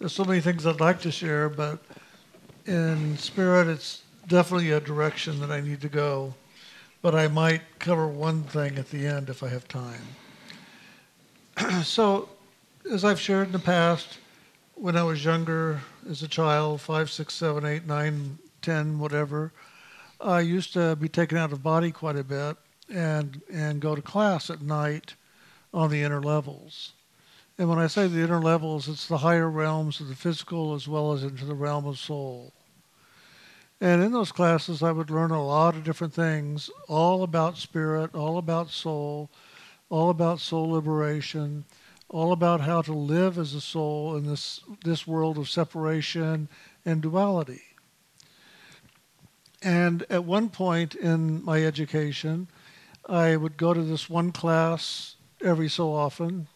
there's so many things I'd like to share, but in spirit, it's definitely a direction that I need to go. But I might cover one thing at the end if I have time. so, as I've shared in the past, when I was younger, as a child, five, six, seven, eight, nine, ten, whatever, I used to be taken out of body quite a bit and and go to class at night on the inner levels. And when I say the inner levels, it's the higher realms of the physical as well as into the realm of soul. And in those classes, I would learn a lot of different things, all about spirit, all about soul, all about soul liberation, all about how to live as a soul in this, this world of separation and duality. And at one point in my education, I would go to this one class every so often,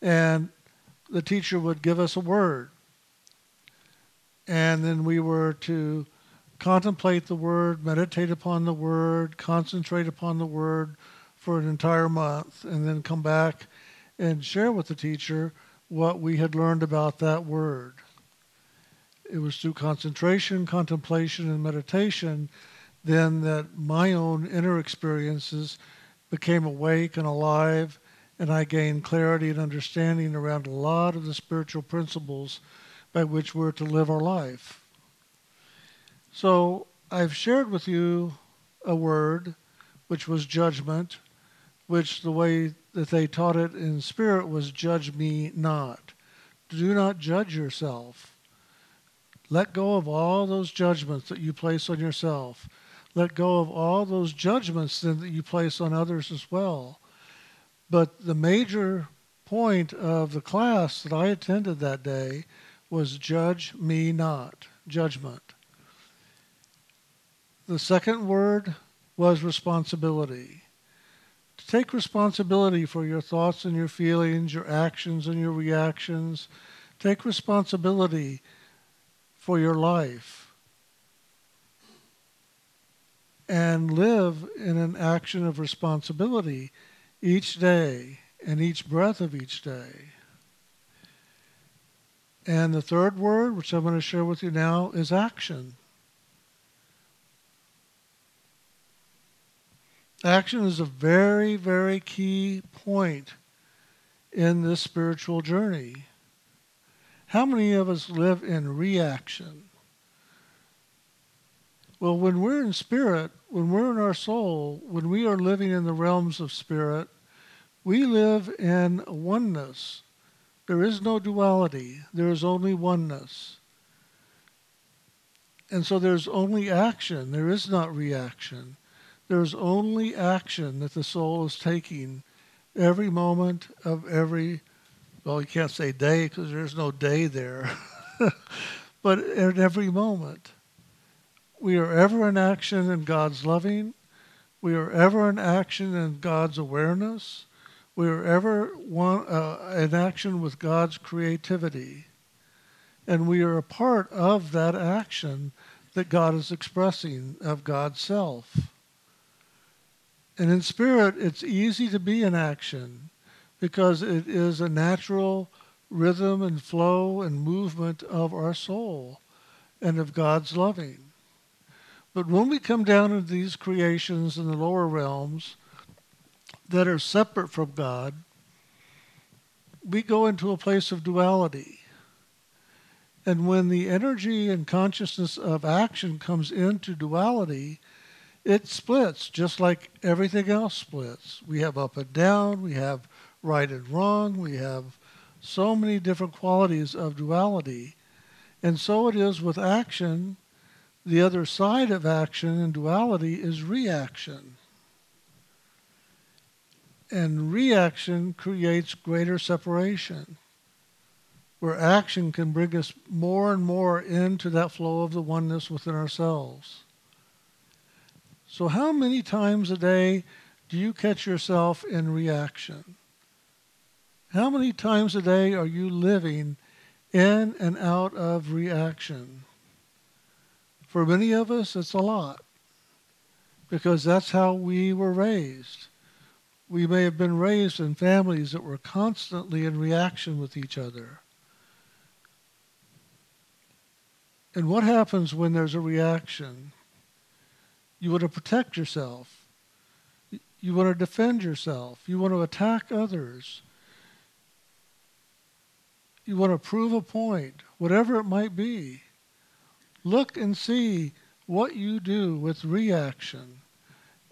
and the teacher would give us a word. And then we were to contemplate the word, meditate upon the word, concentrate upon the word for an entire month, and then come back and share with the teacher what we had learned about that word. It was through concentration, contemplation, and meditation then that my own inner experiences became awake and alive, and I gained clarity and understanding around a lot of the spiritual principles by which we're to live our life. So I've shared with you a word, which was judgment, which the way that they taught it in spirit was judge me not. Do not judge yourself. Let go of all those judgments that you place on yourself. Let go of all those judgments then that you place on others as well. But the major point of the class that I attended that day was judge me not, judgment. The second word was responsibility To take responsibility for your thoughts and your feelings, your actions and your reactions. Take responsibility for your life. And live in an action of responsibility each day and each breath of each day. And the third word, which I'm going to share with you now, is action. Action is a very, very key point in this spiritual journey. How many of us live in reaction? Well, when we're in spirit, when we're in our soul, when we are living in the realms of spirit, we live in oneness. There is no duality, there is only oneness. And so there's only action, there is not reaction. There's only action that the soul is taking every moment of every, well, you can't say day because there's no day there, but at every moment. We are ever in action in God's loving. We are ever in action in God's awareness. We are ever one, uh, in action with God's creativity. And we are a part of that action that God is expressing of God's self. And in spirit, it's easy to be in action because it is a natural rhythm and flow and movement of our soul and of God's loving. But when we come down into these creations in the lower realms that are separate from God, we go into a place of duality. And when the energy and consciousness of action comes into duality, it splits just like everything else splits. We have up and down, we have right and wrong, we have so many different qualities of duality. And so it is with action. The other side of action and duality is reaction. And reaction creates greater separation, where action can bring us more and more into that flow of the oneness within ourselves. So, how many times a day do you catch yourself in reaction? How many times a day are you living in and out of reaction? For many of us, it's a lot because that's how we were raised. We may have been raised in families that were constantly in reaction with each other. And what happens when there's a reaction? You want to protect yourself. You want to defend yourself. You want to attack others. You want to prove a point, whatever it might be. Look and see what you do with reaction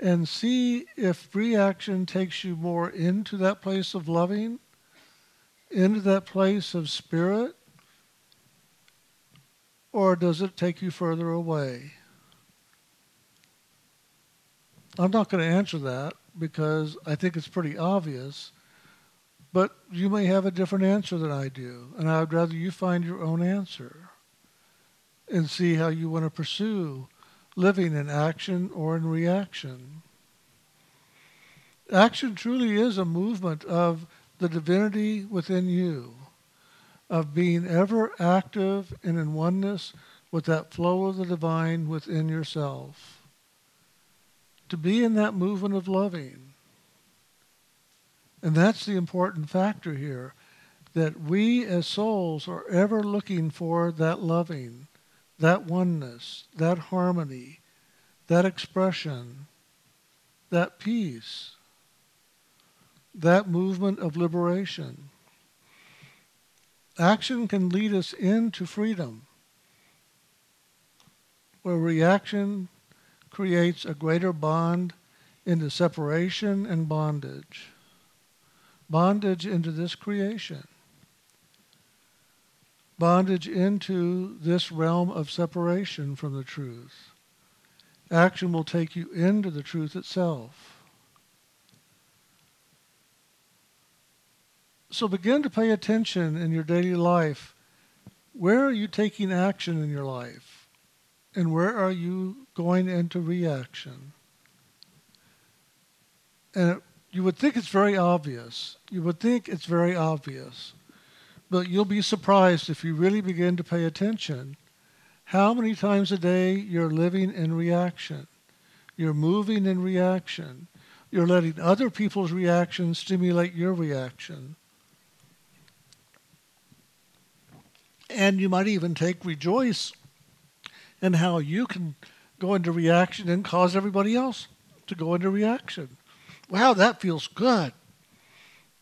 and see if reaction takes you more into that place of loving, into that place of spirit, or does it take you further away? I'm not going to answer that because I think it's pretty obvious, but you may have a different answer than I do, and I would rather you find your own answer and see how you want to pursue living in action or in reaction. Action truly is a movement of the divinity within you, of being ever active and in oneness with that flow of the divine within yourself. To be in that movement of loving. And that's the important factor here that we as souls are ever looking for that loving that oneness, that harmony, that expression, that peace, that movement of liberation. Action can lead us into freedom, where reaction creates a greater bond into separation and bondage. Bondage into this creation bondage into this realm of separation from the truth. Action will take you into the truth itself. So begin to pay attention in your daily life. Where are you taking action in your life? And where are you going into reaction? And it, you would think it's very obvious. You would think it's very obvious. But you'll be surprised if you really begin to pay attention how many times a day you're living in reaction. You're moving in reaction. You're letting other people's reactions stimulate your reaction. And you might even take rejoice in how you can go into reaction and cause everybody else to go into reaction. Wow, that feels good.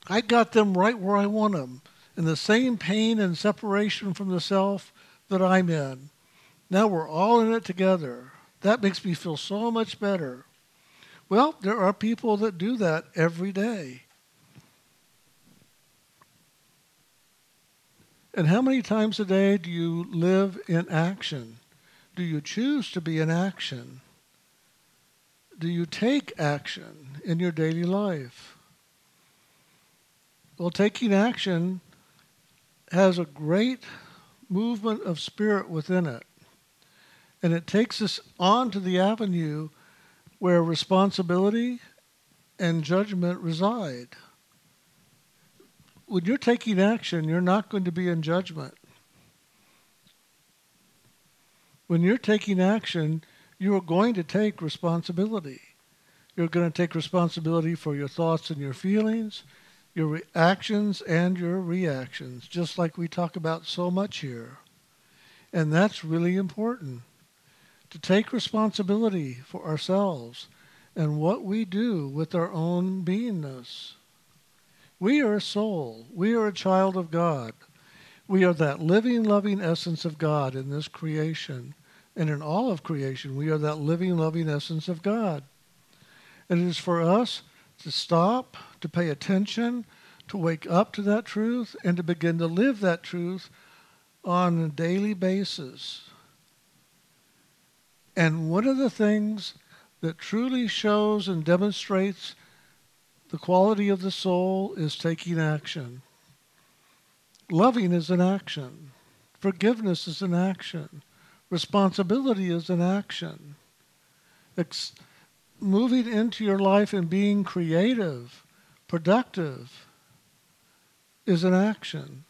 I got them right where I want them in the same pain and separation from the self that I'm in. Now we're all in it together. That makes me feel so much better. Well, there are people that do that every day. And how many times a day do you live in action? Do you choose to be in action? Do you take action in your daily life? Well, taking action has a great movement of spirit within it. And it takes us on to the avenue where responsibility and judgment reside. When you're taking action, you're not going to be in judgment. When you're taking action, you are going to take responsibility. You're going to take responsibility for your thoughts and your feelings your actions and your reactions, just like we talk about so much here. And that's really important to take responsibility for ourselves and what we do with our own beingness. We are a soul. We are a child of God. We are that living, loving essence of God in this creation. And in all of creation, we are that living, loving essence of God. And it is for us to stop, to pay attention, to wake up to that truth, and to begin to live that truth on a daily basis. And one of the things that truly shows and demonstrates the quality of the soul is taking action. Loving is an action. Forgiveness is an action. Responsibility is an action. Moving into your life and being creative, productive, is an action.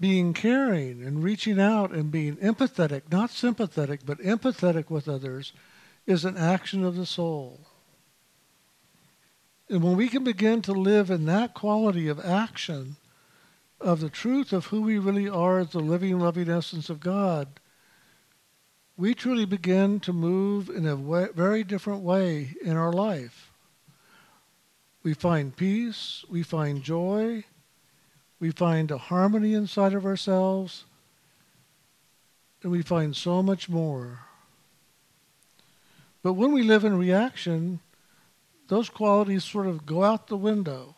Being caring and reaching out and being empathetic, not sympathetic, but empathetic with others, is an action of the soul. And when we can begin to live in that quality of action, of the truth of who we really are as the living, loving essence of God, we truly begin to move in a way, very different way in our life. We find peace, we find joy, we find a harmony inside of ourselves, and we find so much more. But when we live in reaction, those qualities sort of go out the window.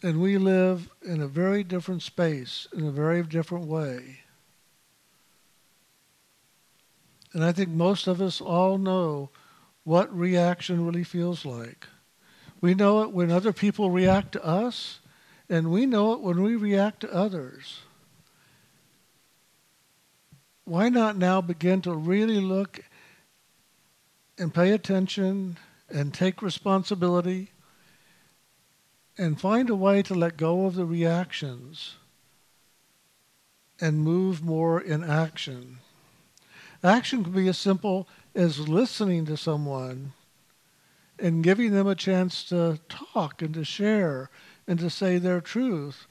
And we live in a very different space, in a very different way. And I think most of us all know what reaction really feels like. We know it when other people react to us, and we know it when we react to others. Why not now begin to really look and pay attention and take responsibility and find a way to let go of the reactions and move more in action. Action can be as simple as listening to someone and giving them a chance to talk and to share and to say their truth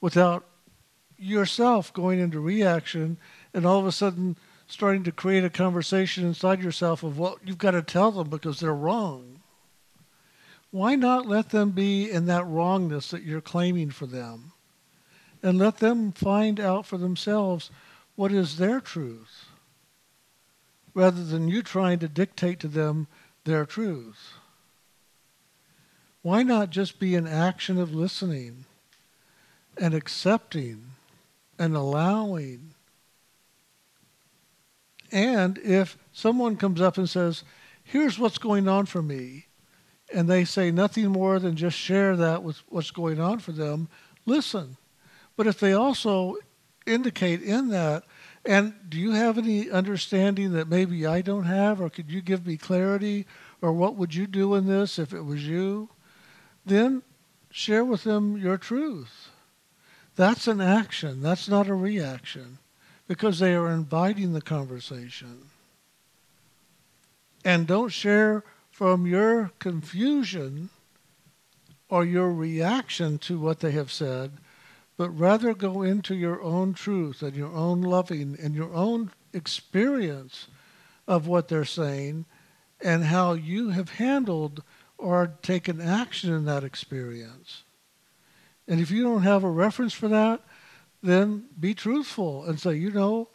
without yourself going into reaction and all of a sudden starting to create a conversation inside yourself of what you've got to tell them because they're wrong. Why not let them be in that wrongness that you're claiming for them? And let them find out for themselves what is their truth, rather than you trying to dictate to them their truth. Why not just be an action of listening and accepting and allowing and if someone comes up and says, here's what's going on for me, and they say nothing more than just share that with what's going on for them, listen. But if they also indicate in that, and do you have any understanding that maybe I don't have, or could you give me clarity, or what would you do in this if it was you? Then share with them your truth. That's an action, that's not a reaction because they are inviting the conversation. And don't share from your confusion or your reaction to what they have said, but rather go into your own truth and your own loving and your own experience of what they're saying and how you have handled or taken action in that experience. And if you don't have a reference for that, then be truthful and say, you know,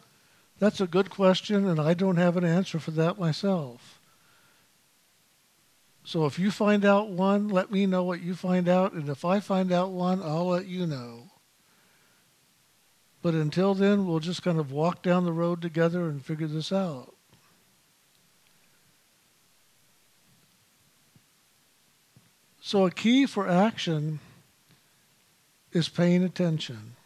that's a good question and I don't have an answer for that myself. So if you find out one, let me know what you find out. And if I find out one, I'll let you know. But until then, we'll just kind of walk down the road together and figure this out. So a key for action is paying attention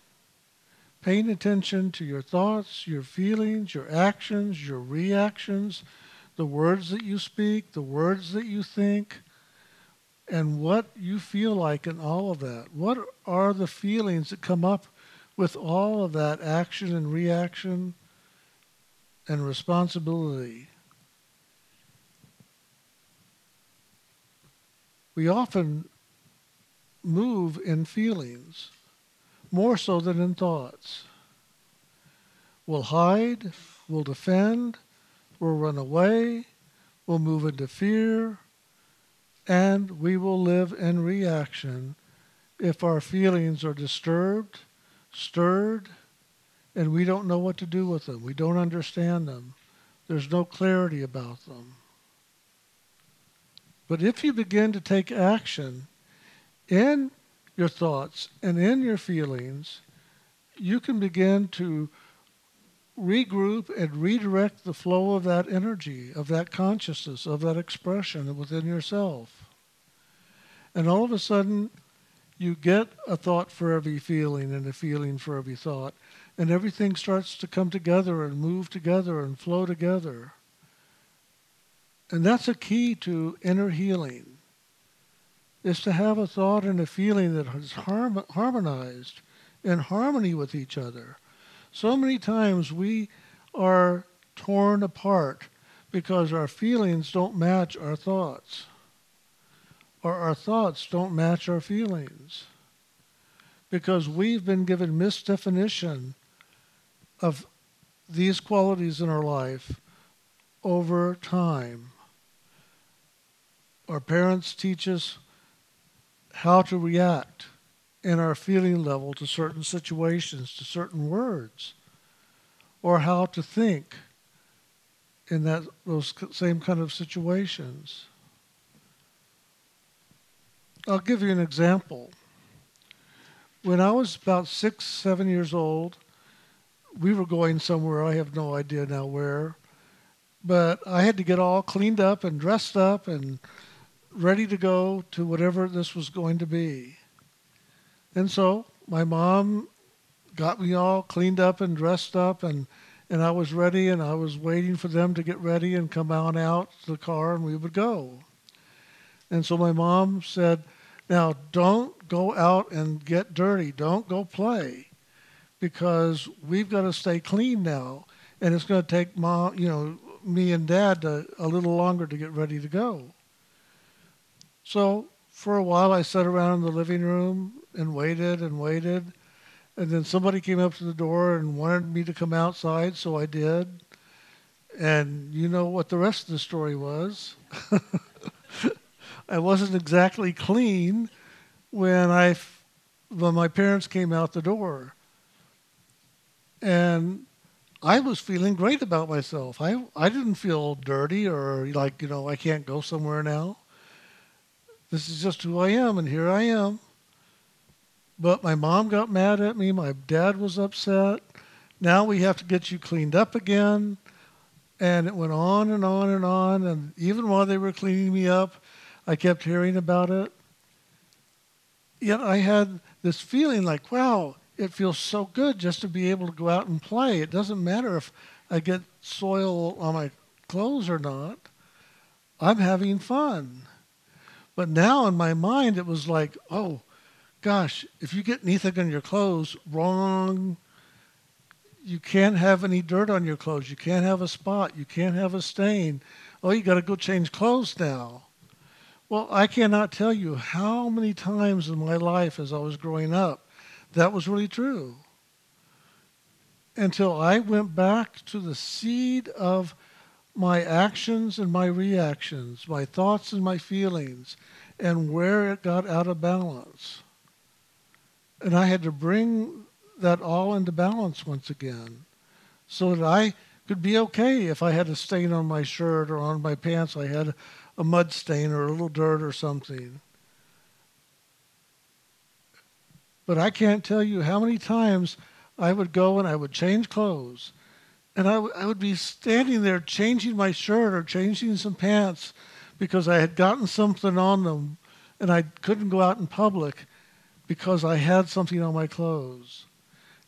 paying attention to your thoughts, your feelings, your actions, your reactions, the words that you speak, the words that you think, and what you feel like in all of that. What are the feelings that come up with all of that action and reaction and responsibility? We often move in feelings more so than in thoughts. We'll hide, we'll defend, we'll run away, we'll move into fear, and we will live in reaction if our feelings are disturbed, stirred, and we don't know what to do with them. We don't understand them. There's no clarity about them. But if you begin to take action in your thoughts and in your feelings, you can begin to regroup and redirect the flow of that energy, of that consciousness, of that expression within yourself. And all of a sudden, you get a thought for every feeling and a feeling for every thought. And everything starts to come together and move together and flow together. And that's a key to inner healing is to have a thought and a feeling that is harmonized in harmony with each other. So many times we are torn apart because our feelings don't match our thoughts, or our thoughts don't match our feelings, because we've been given misdefinition of these qualities in our life over time. Our parents teach us how to react in our feeling level to certain situations, to certain words, or how to think in that those same kind of situations. I'll give you an example. When I was about six, seven years old, we were going somewhere, I have no idea now where, but I had to get all cleaned up and dressed up and ready to go to whatever this was going to be. And so my mom got me all cleaned up and dressed up and and I was ready and I was waiting for them to get ready and come on out to the car and we would go. And so my mom said, Now don't go out and get dirty. Don't go play because we've got to stay clean now. And it's going to take mom, you know, me and dad to, a little longer to get ready to go. So for a while, I sat around in the living room and waited and waited. And then somebody came up to the door and wanted me to come outside, so I did. And you know what the rest of the story was. I wasn't exactly clean when I when my parents came out the door. And I was feeling great about myself. I I didn't feel dirty or like, you know, I can't go somewhere now. This is just who I am, and here I am. But my mom got mad at me. My dad was upset. Now we have to get you cleaned up again. And it went on and on and on. And even while they were cleaning me up, I kept hearing about it. Yet I had this feeling like, wow, it feels so good just to be able to go out and play. It doesn't matter if I get soil on my clothes or not. I'm having fun. But now in my mind, it was like, oh, gosh, if you get anything on your clothes, wrong. You can't have any dirt on your clothes. You can't have a spot. You can't have a stain. Oh, you got to go change clothes now. Well, I cannot tell you how many times in my life as I was growing up that was really true. Until I went back to the seed of my actions and my reactions, my thoughts and my feelings, and where it got out of balance. And I had to bring that all into balance once again so that I could be okay if I had a stain on my shirt or on my pants, I had a mud stain or a little dirt or something. But I can't tell you how many times I would go and I would change clothes and I, w- I would be standing there changing my shirt or changing some pants because I had gotten something on them and I couldn't go out in public because I had something on my clothes.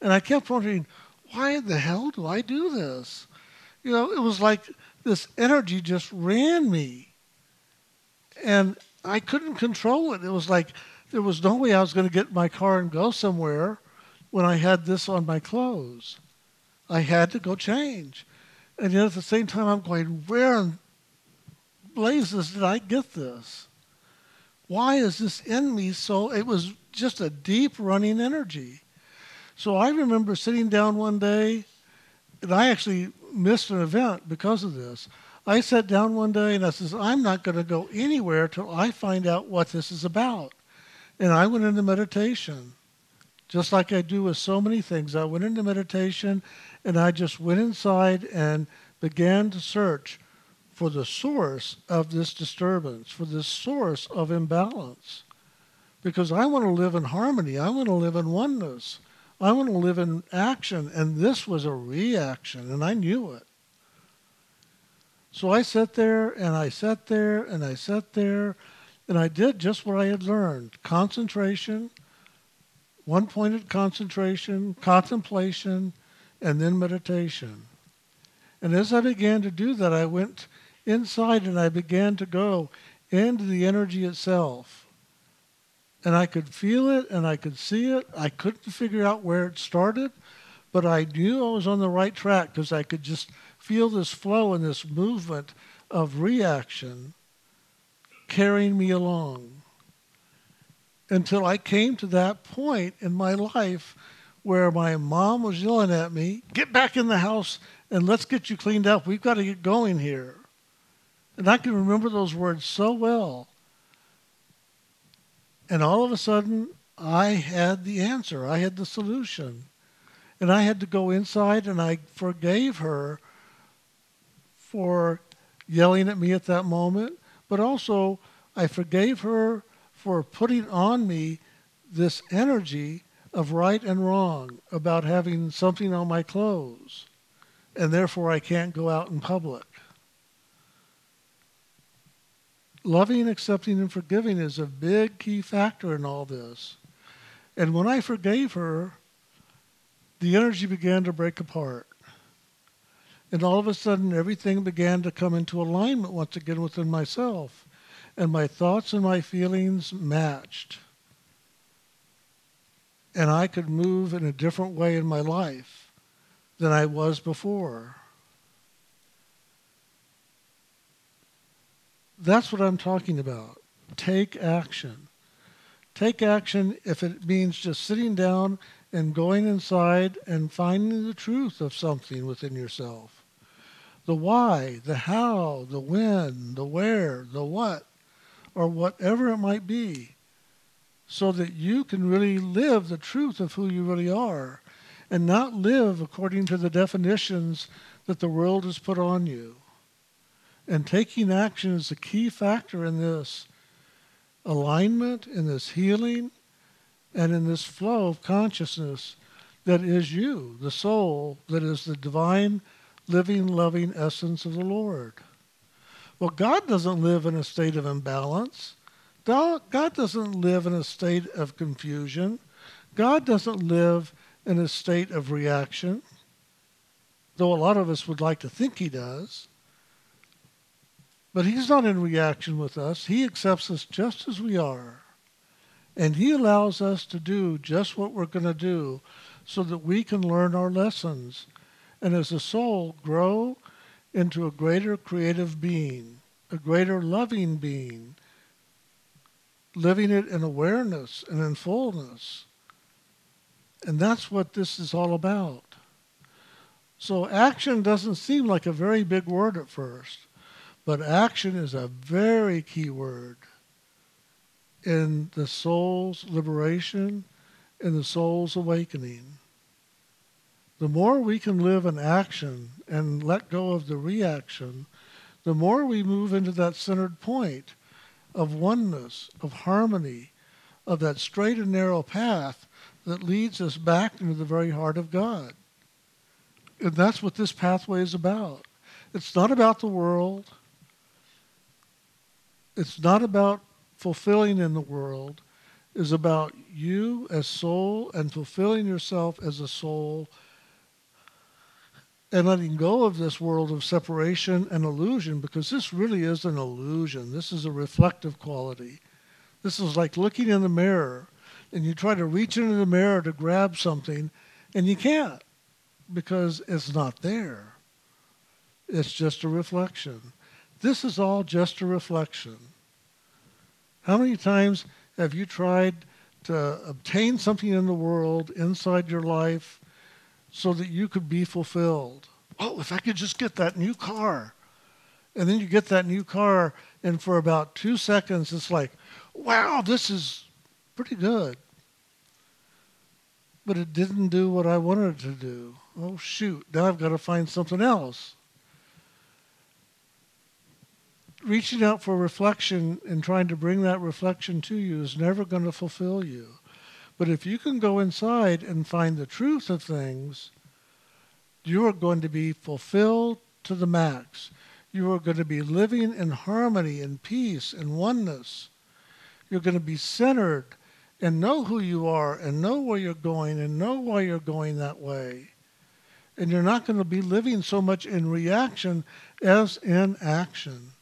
And I kept wondering, why in the hell do I do this? You know, it was like this energy just ran me. And I couldn't control it. It was like there was no way I was going to get in my car and go somewhere when I had this on my clothes. I had to go change. And yet at the same time, I'm going, where in blazes did I get this? Why is this in me so? It was just a deep running energy. So I remember sitting down one day, and I actually missed an event because of this. I sat down one day and I says, I'm not going to go anywhere till I find out what this is about. And I went into meditation, just like I do with so many things. I went into meditation and I just went inside and began to search for the source of this disturbance, for the source of imbalance. Because I want to live in harmony. I want to live in oneness. I want to live in action. And this was a reaction, and I knew it. So I sat there and I sat there and I sat there and I did just what I had learned concentration, one pointed concentration, contemplation, and then meditation. And as I began to do that, I went inside and I began to go into the energy itself. And I could feel it and I could see it. I couldn't figure out where it started, but I knew I was on the right track because I could just feel this flow and this movement of reaction carrying me along until I came to that point in my life where my mom was yelling at me, get back in the house and let's get you cleaned up. We've got to get going here. And I can remember those words so well. And all of a sudden, I had the answer. I had the solution. And I had to go inside and I forgave her for yelling at me at that moment, but also I forgave her for putting on me this energy of right and wrong about having something on my clothes, and therefore I can't go out in public. Loving, accepting, and forgiving is a big key factor in all this. And when I forgave her, the energy began to break apart. And all of a sudden, everything began to come into alignment once again within myself. And my thoughts and my feelings matched. And I could move in a different way in my life than I was before. That's what I'm talking about. Take action. Take action if it means just sitting down and going inside and finding the truth of something within yourself. The why, the how, the when, the where, the what, or whatever it might be, so that you can really live the truth of who you really are and not live according to the definitions that the world has put on you. And taking action is a key factor in this alignment, in this healing, and in this flow of consciousness that is you, the soul, that is the divine, living, loving essence of the Lord. Well, God doesn't live in a state of imbalance. God doesn't live in a state of confusion. God doesn't live in a state of reaction, though a lot of us would like to think he does. But he's not in reaction with us. He accepts us just as we are. And He allows us to do just what we're going to do so that we can learn our lessons and as a soul grow into a greater creative being, a greater loving being, living it in awareness and in fullness. And that's what this is all about. So action doesn't seem like a very big word at first, but action is a very key word in the soul's liberation, in the soul's awakening. The more we can live in action and let go of the reaction, the more we move into that centered point of oneness, of harmony, of that straight and narrow path that leads us back into the very heart of God. And that's what this pathway is about. It's not about the world. It's not about fulfilling in the world It's about you as soul and fulfilling yourself as a soul and letting go of this world of separation and illusion because this really is an illusion. This is a reflective quality. This is like looking in the mirror and you try to reach into the mirror to grab something and you can't because it's not there. It's just a reflection. This is all just a reflection. How many times have you tried to obtain something in the world inside your life so that you could be fulfilled? Oh, if I could just get that new car. And then you get that new car, and for about two seconds, it's like, wow, this is pretty good. But it didn't do what I wanted it to do. Oh, shoot, now I've got to find something else reaching out for reflection and trying to bring that reflection to you is never going to fulfill you. But if you can go inside and find the truth of things, you are going to be fulfilled to the max. You are going to be living in harmony and peace and oneness. You're going to be centered and know who you are and know where you're going and know why you're going that way. And you're not going to be living so much in reaction as in action.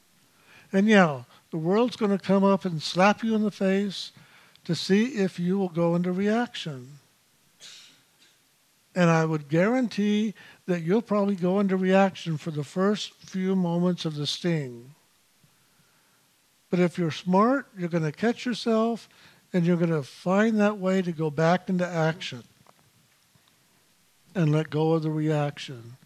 And yeah, the world's going to come up and slap you in the face to see if you will go into reaction. And I would guarantee that you'll probably go into reaction for the first few moments of the sting. But if you're smart, you're going to catch yourself and you're going to find that way to go back into action. and let go of the reaction.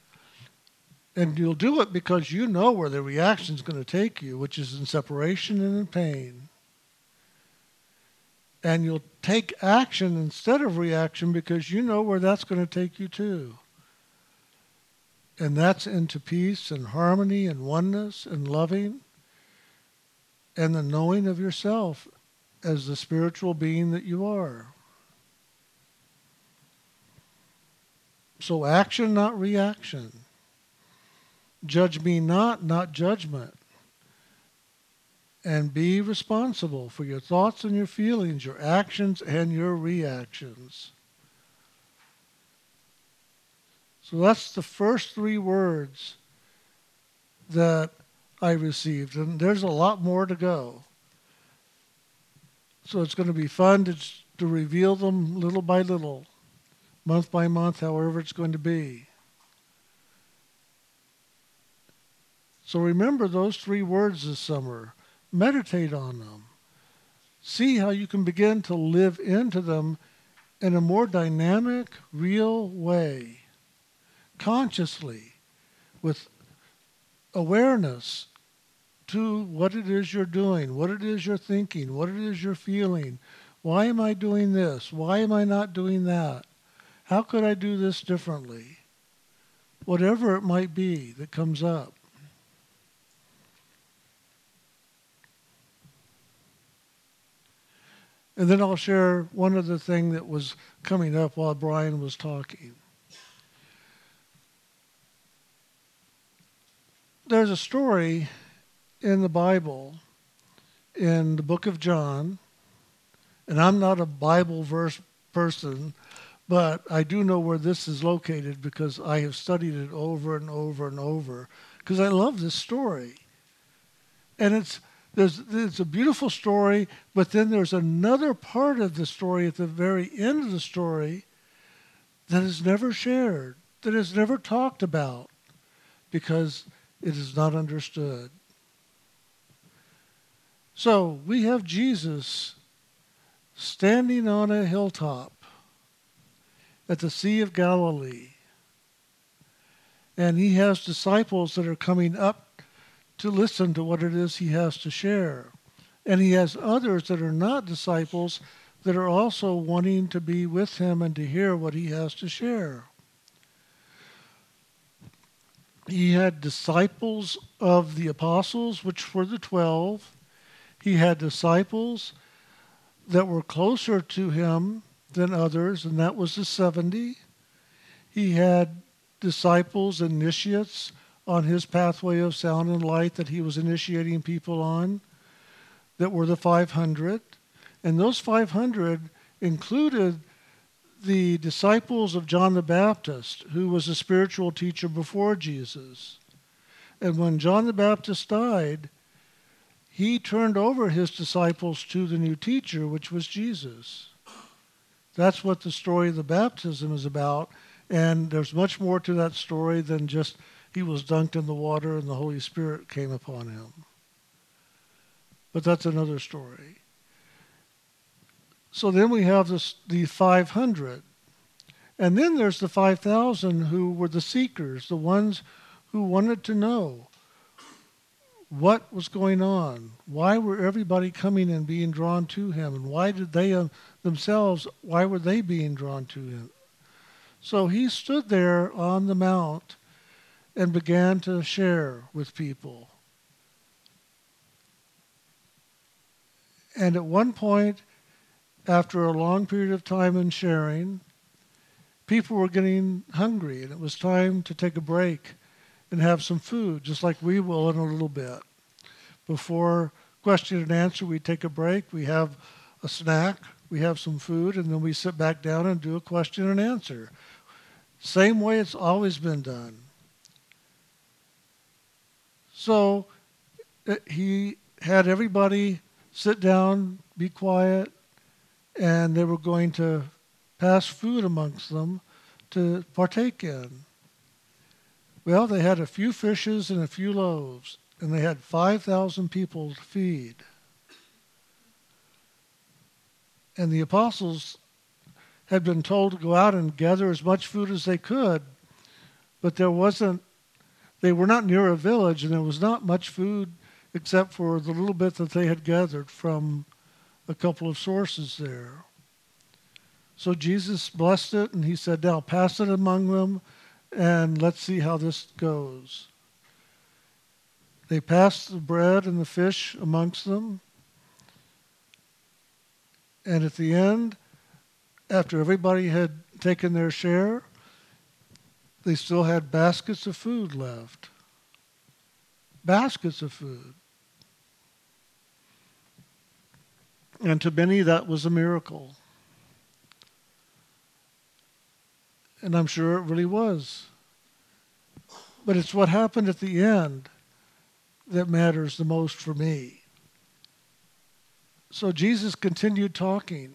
And you'll do it because you know where the reaction is going to take you, which is in separation and in pain. And you'll take action instead of reaction because you know where that's going to take you to. And that's into peace and harmony and oneness and loving and the knowing of yourself as the spiritual being that you are. So action, not reaction. Judge me not, not judgment. And be responsible for your thoughts and your feelings, your actions and your reactions. So that's the first three words that I received. And there's a lot more to go. So it's going to be fun to, to reveal them little by little, month by month, however it's going to be. So remember those three words this summer. Meditate on them. See how you can begin to live into them in a more dynamic, real way, consciously, with awareness to what it is you're doing, what it is you're thinking, what it is you're feeling. Why am I doing this? Why am I not doing that? How could I do this differently? Whatever it might be that comes up. And then I'll share one other thing that was coming up while Brian was talking. There's a story in the Bible, in the book of John, and I'm not a Bible verse person, but I do know where this is located because I have studied it over and over and over because I love this story. And it's there's it's a beautiful story, but then there's another part of the story at the very end of the story that is never shared, that is never talked about because it is not understood. So we have Jesus standing on a hilltop at the Sea of Galilee. And he has disciples that are coming up to listen to what it is he has to share. And he has others that are not disciples that are also wanting to be with him and to hear what he has to share. He had disciples of the apostles, which were the twelve. He had disciples that were closer to him than others, and that was the 70. He had disciples, initiates on his pathway of sound and light that he was initiating people on that were the 500. And those 500 included the disciples of John the Baptist, who was a spiritual teacher before Jesus. And when John the Baptist died, he turned over his disciples to the new teacher, which was Jesus. That's what the story of the baptism is about. And there's much more to that story than just he was dunked in the water and the Holy Spirit came upon him. But that's another story. So then we have this, the 500. And then there's the 5,000 who were the seekers, the ones who wanted to know what was going on? Why were everybody coming and being drawn to him? And why did they uh, themselves, why were they being drawn to him? So he stood there on the mount and began to share with people. And at one point, after a long period of time in sharing, people were getting hungry and it was time to take a break and have some food, just like we will in a little bit. Before question and answer, we take a break, we have a snack, we have some food, and then we sit back down and do a question and answer. Same way it's always been done. So uh, he had everybody sit down, be quiet, and they were going to pass food amongst them to partake in. Well, they had a few fishes and a few loaves, and they had 5,000 people to feed. And the apostles had been told to go out and gather as much food as they could, but there wasn't, they were not near a village, and there was not much food except for the little bit that they had gathered from a couple of sources there. So Jesus blessed it, and he said, Now pass it among them, and let's see how this goes. They passed the bread and the fish amongst them. And at the end, after everybody had taken their share, they still had baskets of food left. Baskets of food. And to many, that was a miracle. And I'm sure it really was. But it's what happened at the end that matters the most for me. So Jesus continued talking.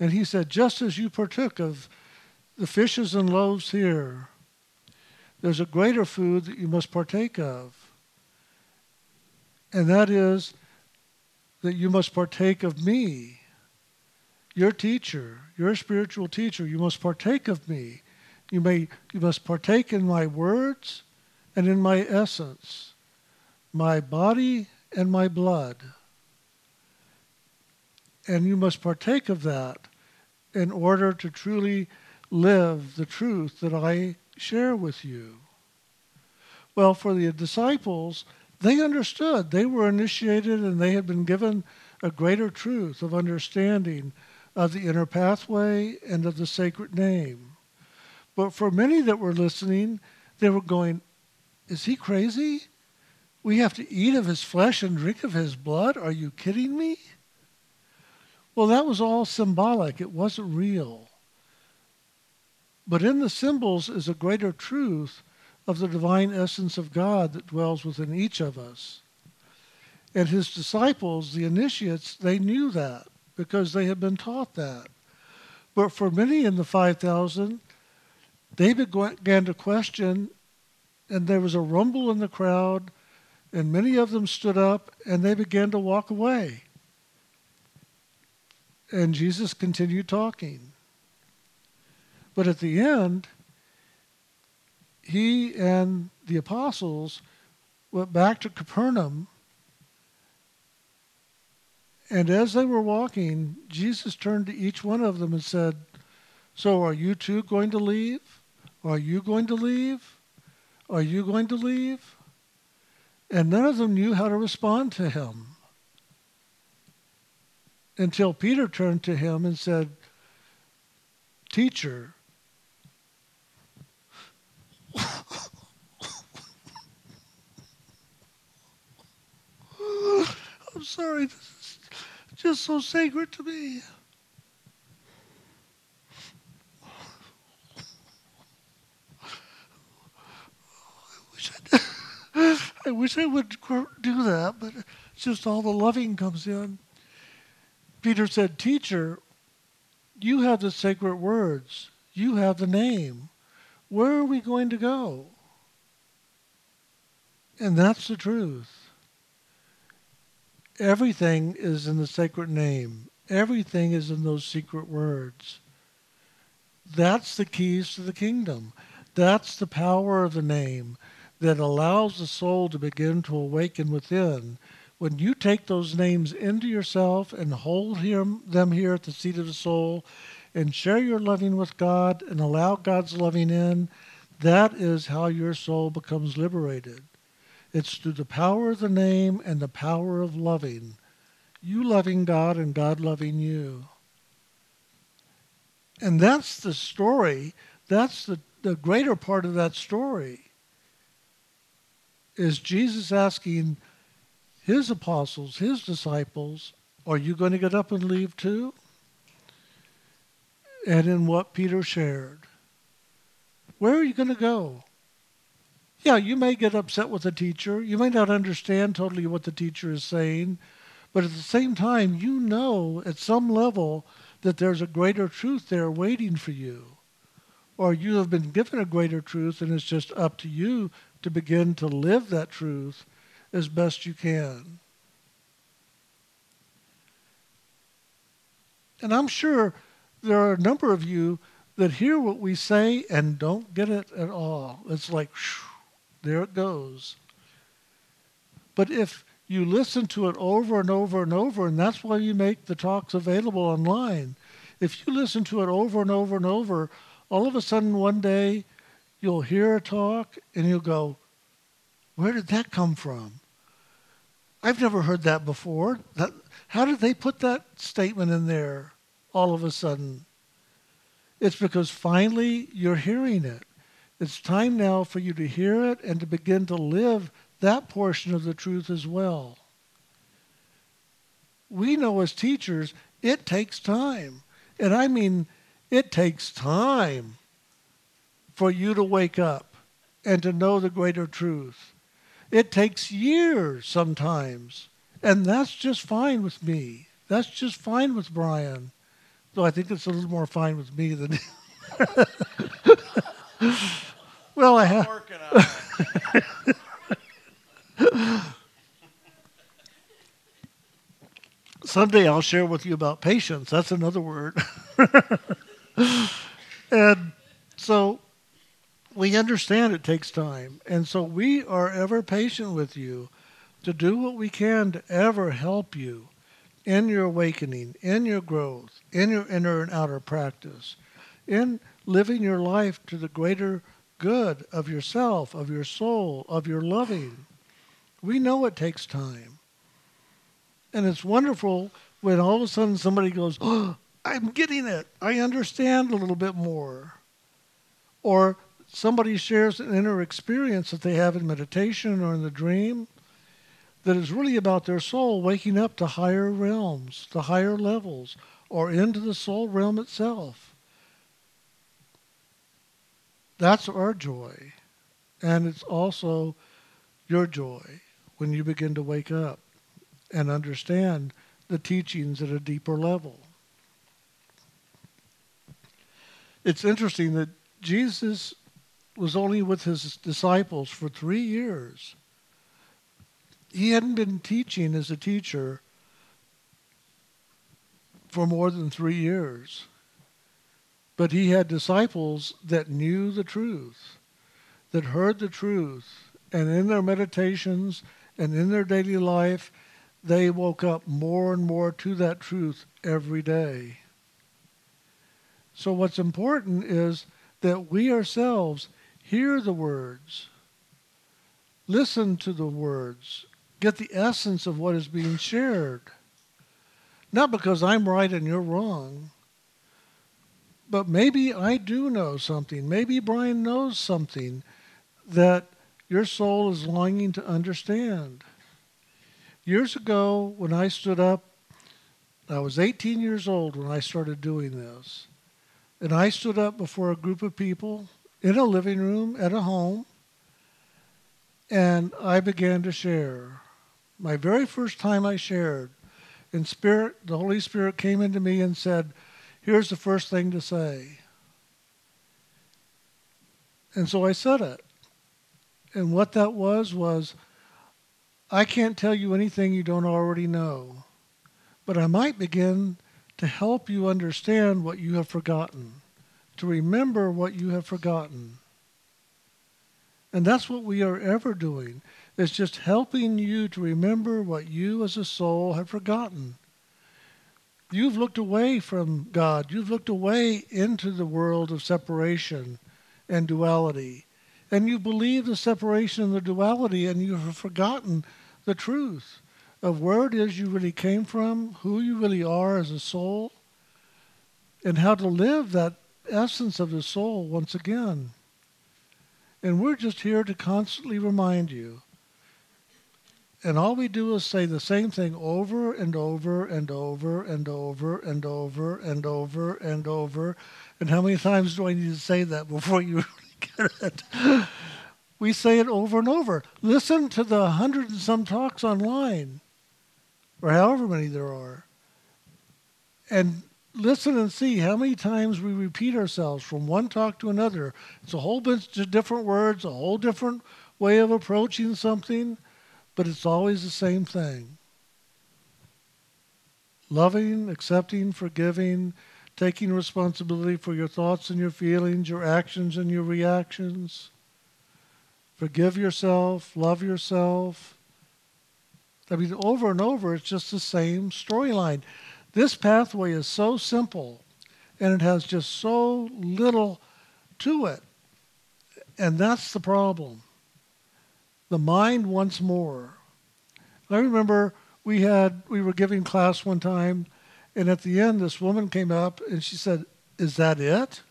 And he said, Just as you partook of the fishes and loaves here, there's a greater food that you must partake of. And that is that you must partake of me, your teacher, your spiritual teacher. You must partake of me. You, may, you must partake in my words and in my essence, my body and my blood. And you must partake of that in order to truly live the truth that I share with you. Well, for the disciples, they understood. They were initiated and they had been given a greater truth of understanding of the inner pathway and of the sacred name. But for many that were listening, they were going, Is he crazy? We have to eat of his flesh and drink of his blood? Are you kidding me? Well, that was all symbolic, it wasn't real. But in the symbols is a greater truth of the divine essence of God that dwells within each of us. And his disciples, the initiates, they knew that because they had been taught that. But for many in the 5,000, they began to question, and there was a rumble in the crowd, and many of them stood up and they began to walk away. And Jesus continued talking. But at the end, he and the apostles went back to Capernaum. And as they were walking, Jesus turned to each one of them and said, So are you too going to leave? Are you going to leave? Are you going to leave? And none of them knew how to respond to him until Peter turned to him and said, Teacher, I'm sorry, this is just so sacred to me. I wish I, would do that, but it's just all the loving comes in. Peter said, Teacher, you have the sacred words. You have the name. Where are we going to go? And that's the truth. Everything is in the sacred name. Everything is in those secret words. That's the keys to the kingdom. That's the power of the name that allows the soul to begin to awaken within. When you take those names into yourself and hold them here at the seat of the soul, and share your loving with God and allow God's loving in, that is how your soul becomes liberated. It's through the power of the name and the power of loving. You loving God and God loving you. And that's the story. That's the, the greater part of that story. Is Jesus asking his apostles, his disciples, are you going to get up and leave too? And in what Peter shared. Where are you going to go? Yeah, you may get upset with the teacher. You may not understand totally what the teacher is saying. But at the same time, you know at some level that there's a greater truth there waiting for you. Or you have been given a greater truth, and it's just up to you to begin to live that truth as best you can. And I'm sure there are a number of you that hear what we say and don't get it at all. It's like, there it goes. But if you listen to it over and over and over, and that's why you make the talks available online. If you listen to it over and over and over, all of a sudden one day you'll hear a talk and you'll go, Where did that come from? I've never heard that before. That, how did they put that statement in there all of a sudden? It's because finally you're hearing it. It's time now for you to hear it and to begin to live that portion of the truth as well. We know as teachers, it takes time. And I mean, it takes time for you to wake up and to know the greater truth. It takes years sometimes. And that's just fine with me. That's just fine with Brian. Though I think it's a little more fine with me than. well, I have. Working on Someday I'll share with you about patience. That's another word. and so we understand it takes time. And so we are ever patient with you to do what we can to ever help you in your awakening, in your growth, in your inner and outer practice, in living your life to the greater good of yourself, of your soul, of your loving. We know it takes time. And it's wonderful when all of a sudden somebody goes, Oh, I'm getting it. I understand a little bit more. Or somebody shares an inner experience that they have in meditation or in the dream that is really about their soul waking up to higher realms, to higher levels, or into the soul realm itself. That's our joy. And it's also your joy when you begin to wake up and understand the teachings at a deeper level. It's interesting that Jesus was only with his disciples for three years. He hadn't been teaching as a teacher for more than three years. But he had disciples that knew the truth, that heard the truth, and in their meditations and in their daily life, they woke up more and more to that truth every day. So, what's important is that we ourselves hear the words, listen to the words, get the essence of what is being shared. Not because I'm right and you're wrong, but maybe I do know something. Maybe Brian knows something that your soul is longing to understand. Years ago, when I stood up, I was 18 years old when I started doing this. And I stood up before a group of people in a living room at a home, and I began to share. My very first time I shared, in spirit, the Holy Spirit came into me and said, Here's the first thing to say. And so I said it. And what that was was, I can't tell you anything you don't already know, but I might begin to help you understand what you have forgotten, to remember what you have forgotten. And that's what we are ever doing. It's just helping you to remember what you as a soul have forgotten. You've looked away from God. You've looked away into the world of separation and duality and you believe the separation and the duality, and you have forgotten the truth of where it is you really came from, who you really are as a soul, and how to live that essence of the soul once again. And we're just here to constantly remind you. And all we do is say the same thing over and over and over and over and over and over and over. And how many times do I need to say that before you get it. We say it over and over. Listen to the hundred and some talks online, or however many there are, and listen and see how many times we repeat ourselves from one talk to another. It's a whole bunch of different words, a whole different way of approaching something, but it's always the same thing loving, accepting, forgiving, taking responsibility for your thoughts and your feelings, your actions and your reactions. Forgive yourself, love yourself. I mean, over and over, it's just the same storyline. This pathway is so simple and it has just so little to it. And that's the problem. The mind once more. I remember we had we were giving class one time and at the end this woman came up and she said, "Is that it?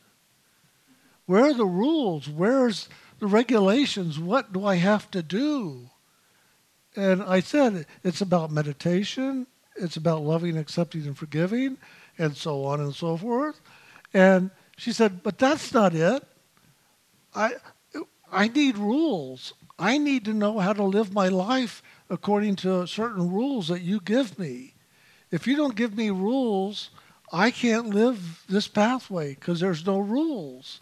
Where are the rules? Where's the regulations? What do I have to do?" And I said, "It's about meditation, it's about loving, accepting and forgiving and so on and so forth." And she said, "But that's not it. I I need rules. I need to know how to live my life according to certain rules that you give me. If you don't give me rules, I can't live this pathway because there's no rules.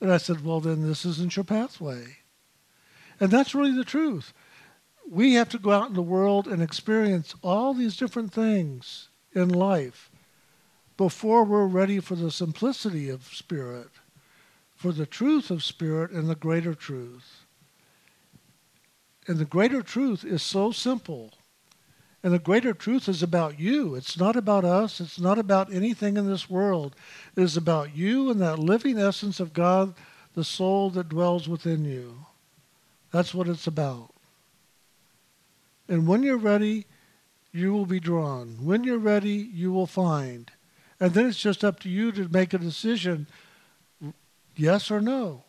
And I said, Well, then this isn't your pathway. And that's really the truth. We have to go out in the world and experience all these different things in life before we're ready for the simplicity of spirit, for the truth of spirit and the greater truth. And the greater truth is so simple. And the greater truth is about you. It's not about us. It's not about anything in this world. It is about you and that living essence of God, the soul that dwells within you. That's what it's about. And when you're ready, you will be drawn. When you're ready, you will find. And then it's just up to you to make a decision yes or no.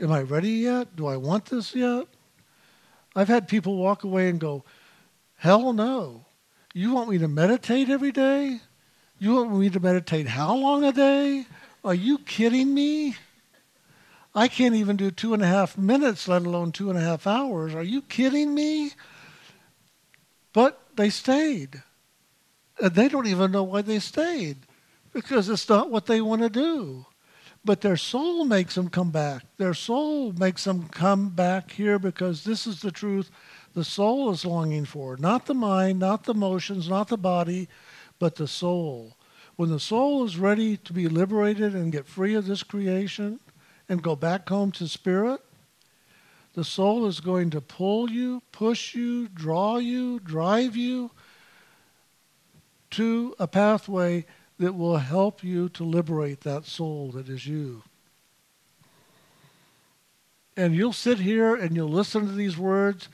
Am I ready yet? Do I want this yet? I've had people walk away and go, Hell no. You want me to meditate every day? You want me to meditate how long a day? Are you kidding me? I can't even do two and a half minutes, let alone two and a half hours. Are you kidding me? But they stayed. And they don't even know why they stayed because it's not what they want to do. But their soul makes them come back. Their soul makes them come back here because this is the truth the soul is longing for. Not the mind, not the emotions, not the body, but the soul. When the soul is ready to be liberated and get free of this creation and go back home to spirit, the soul is going to pull you, push you, draw you, drive you to a pathway that will help you to liberate that soul that is you. And you'll sit here and you'll listen to these words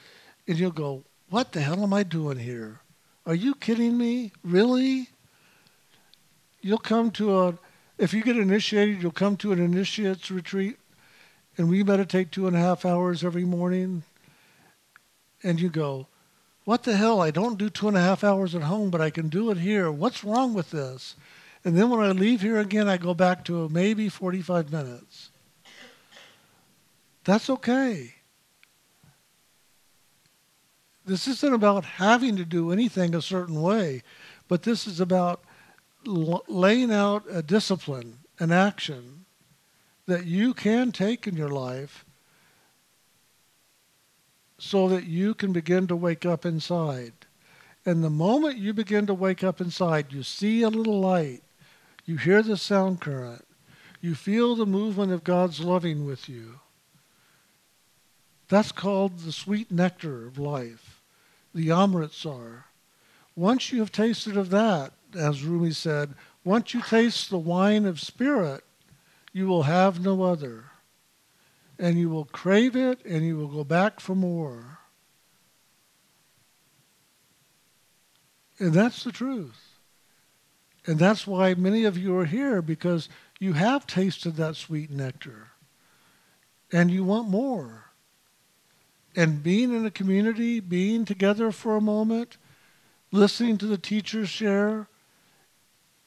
and you'll go, What the hell am I doing here? Are you kidding me? Really? You'll come to a, if you get initiated, you'll come to an initiate's retreat and we meditate two and a half hours every morning. And you go, What the hell? I don't do two and a half hours at home, but I can do it here. What's wrong with this? And then when I leave here again, I go back to maybe 45 minutes. That's okay. This isn't about having to do anything a certain way, but this is about laying out a discipline, an action that you can take in your life so that you can begin to wake up inside. And the moment you begin to wake up inside, you see a little light. You hear the sound current. You feel the movement of God's loving with you. That's called the sweet nectar of life, the Amritsar. Once you have tasted of that, as Rumi said, once you taste the wine of spirit, you will have no other. And you will crave it and you will go back for more. And that's the truth. And that's why many of you are here because you have tasted that sweet nectar and you want more. And being in a community, being together for a moment, listening to the teachers share,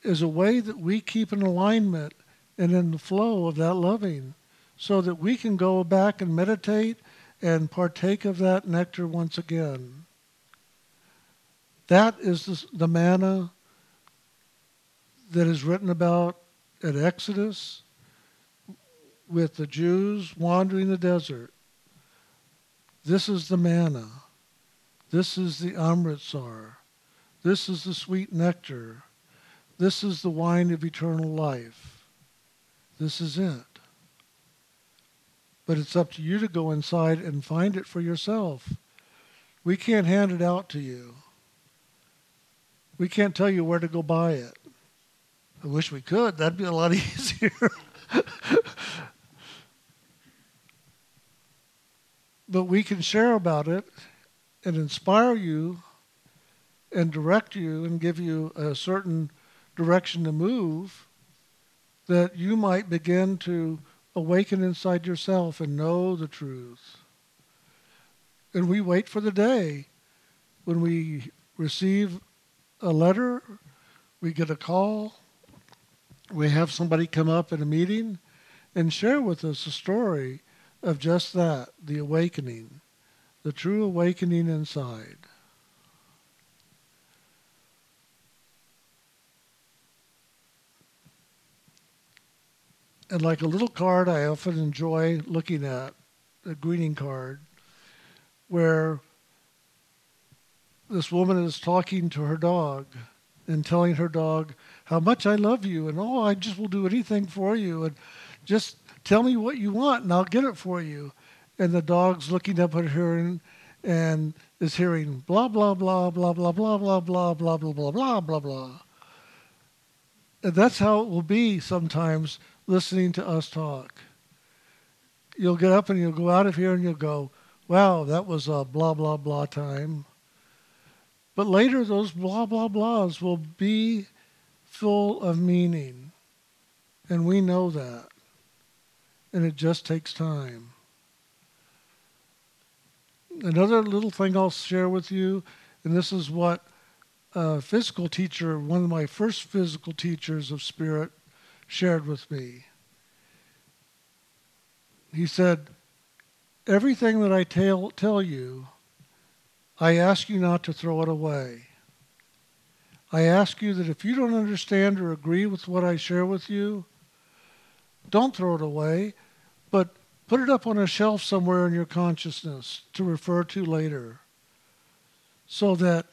is a way that we keep in alignment and in the flow of that loving so that we can go back and meditate and partake of that nectar once again. That is the, the manna that is written about at Exodus with the Jews wandering the desert. This is the manna. This is the Amritsar. This is the sweet nectar. This is the wine of eternal life. This is it. But it's up to you to go inside and find it for yourself. We can't hand it out to you. We can't tell you where to go buy it. I wish we could. That'd be a lot easier. but we can share about it and inspire you and direct you and give you a certain direction to move that you might begin to awaken inside yourself and know the truth. And we wait for the day when we receive a letter, we get a call, we have somebody come up in a meeting and share with us a story of just that the awakening, the true awakening inside. And like a little card, I often enjoy looking at a greeting card where this woman is talking to her dog and telling her dog how much I love you and oh I just will do anything for you and just tell me what you want and I'll get it for you. And the dog's looking up at her and, and is hearing blah blah blah blah blah blah blah blah blah blah blah blah blah blah. And that's how it will be sometimes listening to us talk. You'll get up and you'll go out of here and you'll go, wow, that was a blah blah blah time. But later, those blah, blah, blahs will be full of meaning. And we know that. And it just takes time. Another little thing I'll share with you, and this is what a physical teacher, one of my first physical teachers of spirit, shared with me. He said, Everything that I tell, tell you I ask you not to throw it away. I ask you that if you don't understand or agree with what I share with you, don't throw it away, but put it up on a shelf somewhere in your consciousness to refer to later so that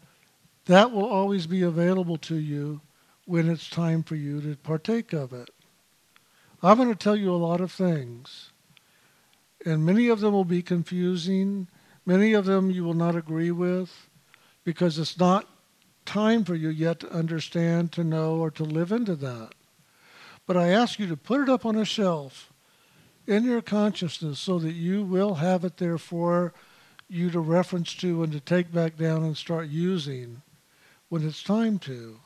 that will always be available to you when it's time for you to partake of it. I'm going to tell you a lot of things, and many of them will be confusing Many of them you will not agree with because it's not time for you yet to understand, to know, or to live into that. But I ask you to put it up on a shelf in your consciousness so that you will have it there for you to reference to and to take back down and start using when it's time to.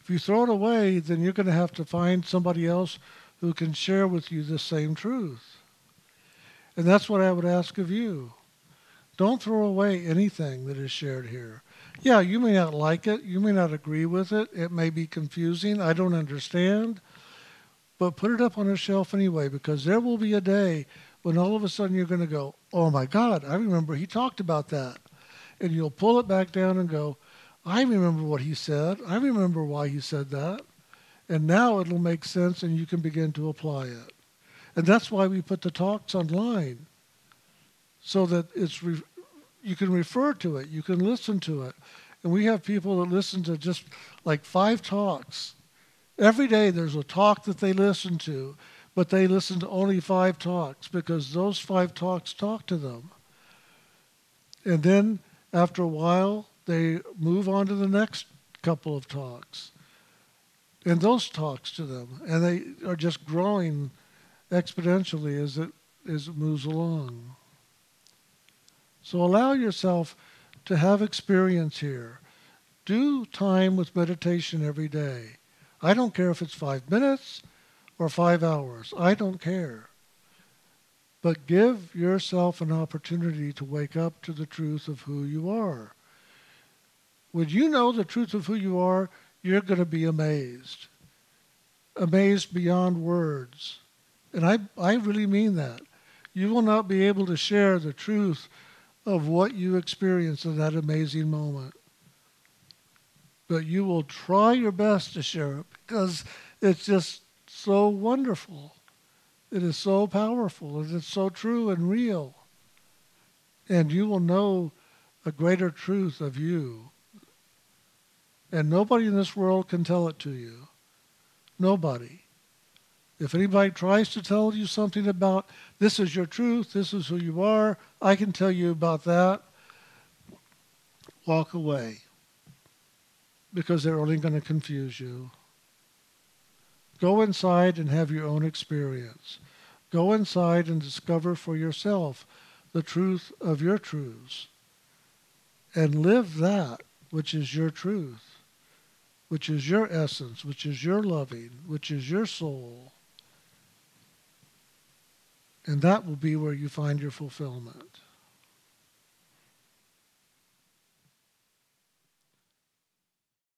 If you throw it away, then you're going to have to find somebody else who can share with you the same truth. And that's what I would ask of you. Don't throw away anything that is shared here. Yeah, you may not like it. You may not agree with it. It may be confusing. I don't understand. But put it up on a shelf anyway because there will be a day when all of a sudden you're going to go, oh my God, I remember he talked about that. And you'll pull it back down and go, I remember what he said. I remember why he said that. And now it'll make sense and you can begin to apply it. And that's why we put the talks online so that it's re- you can refer to it, you can listen to it. And we have people that listen to just like five talks. Every day there's a talk that they listen to, but they listen to only five talks because those five talks talk to them. And then after a while, they move on to the next couple of talks. And those talks to them. And they are just growing exponentially as it, as it moves along. So allow yourself to have experience here. Do time with meditation every day. I don't care if it's five minutes or five hours. I don't care. But give yourself an opportunity to wake up to the truth of who you are. When you know the truth of who you are, you're going to be amazed. Amazed beyond words. And I, I really mean that. You will not be able to share the truth of what you experience in that amazing moment. But you will try your best to share it because it's just so wonderful. It is so powerful and it's so true and real. And you will know a greater truth of you And nobody in this world can tell it to you. Nobody. If anybody tries to tell you something about this is your truth, this is who you are, I can tell you about that, walk away because they're only going to confuse you. Go inside and have your own experience. Go inside and discover for yourself the truth of your truths and live that which is your truth, which is your essence, which is your loving, which is your soul. And that will be where you find your fulfillment.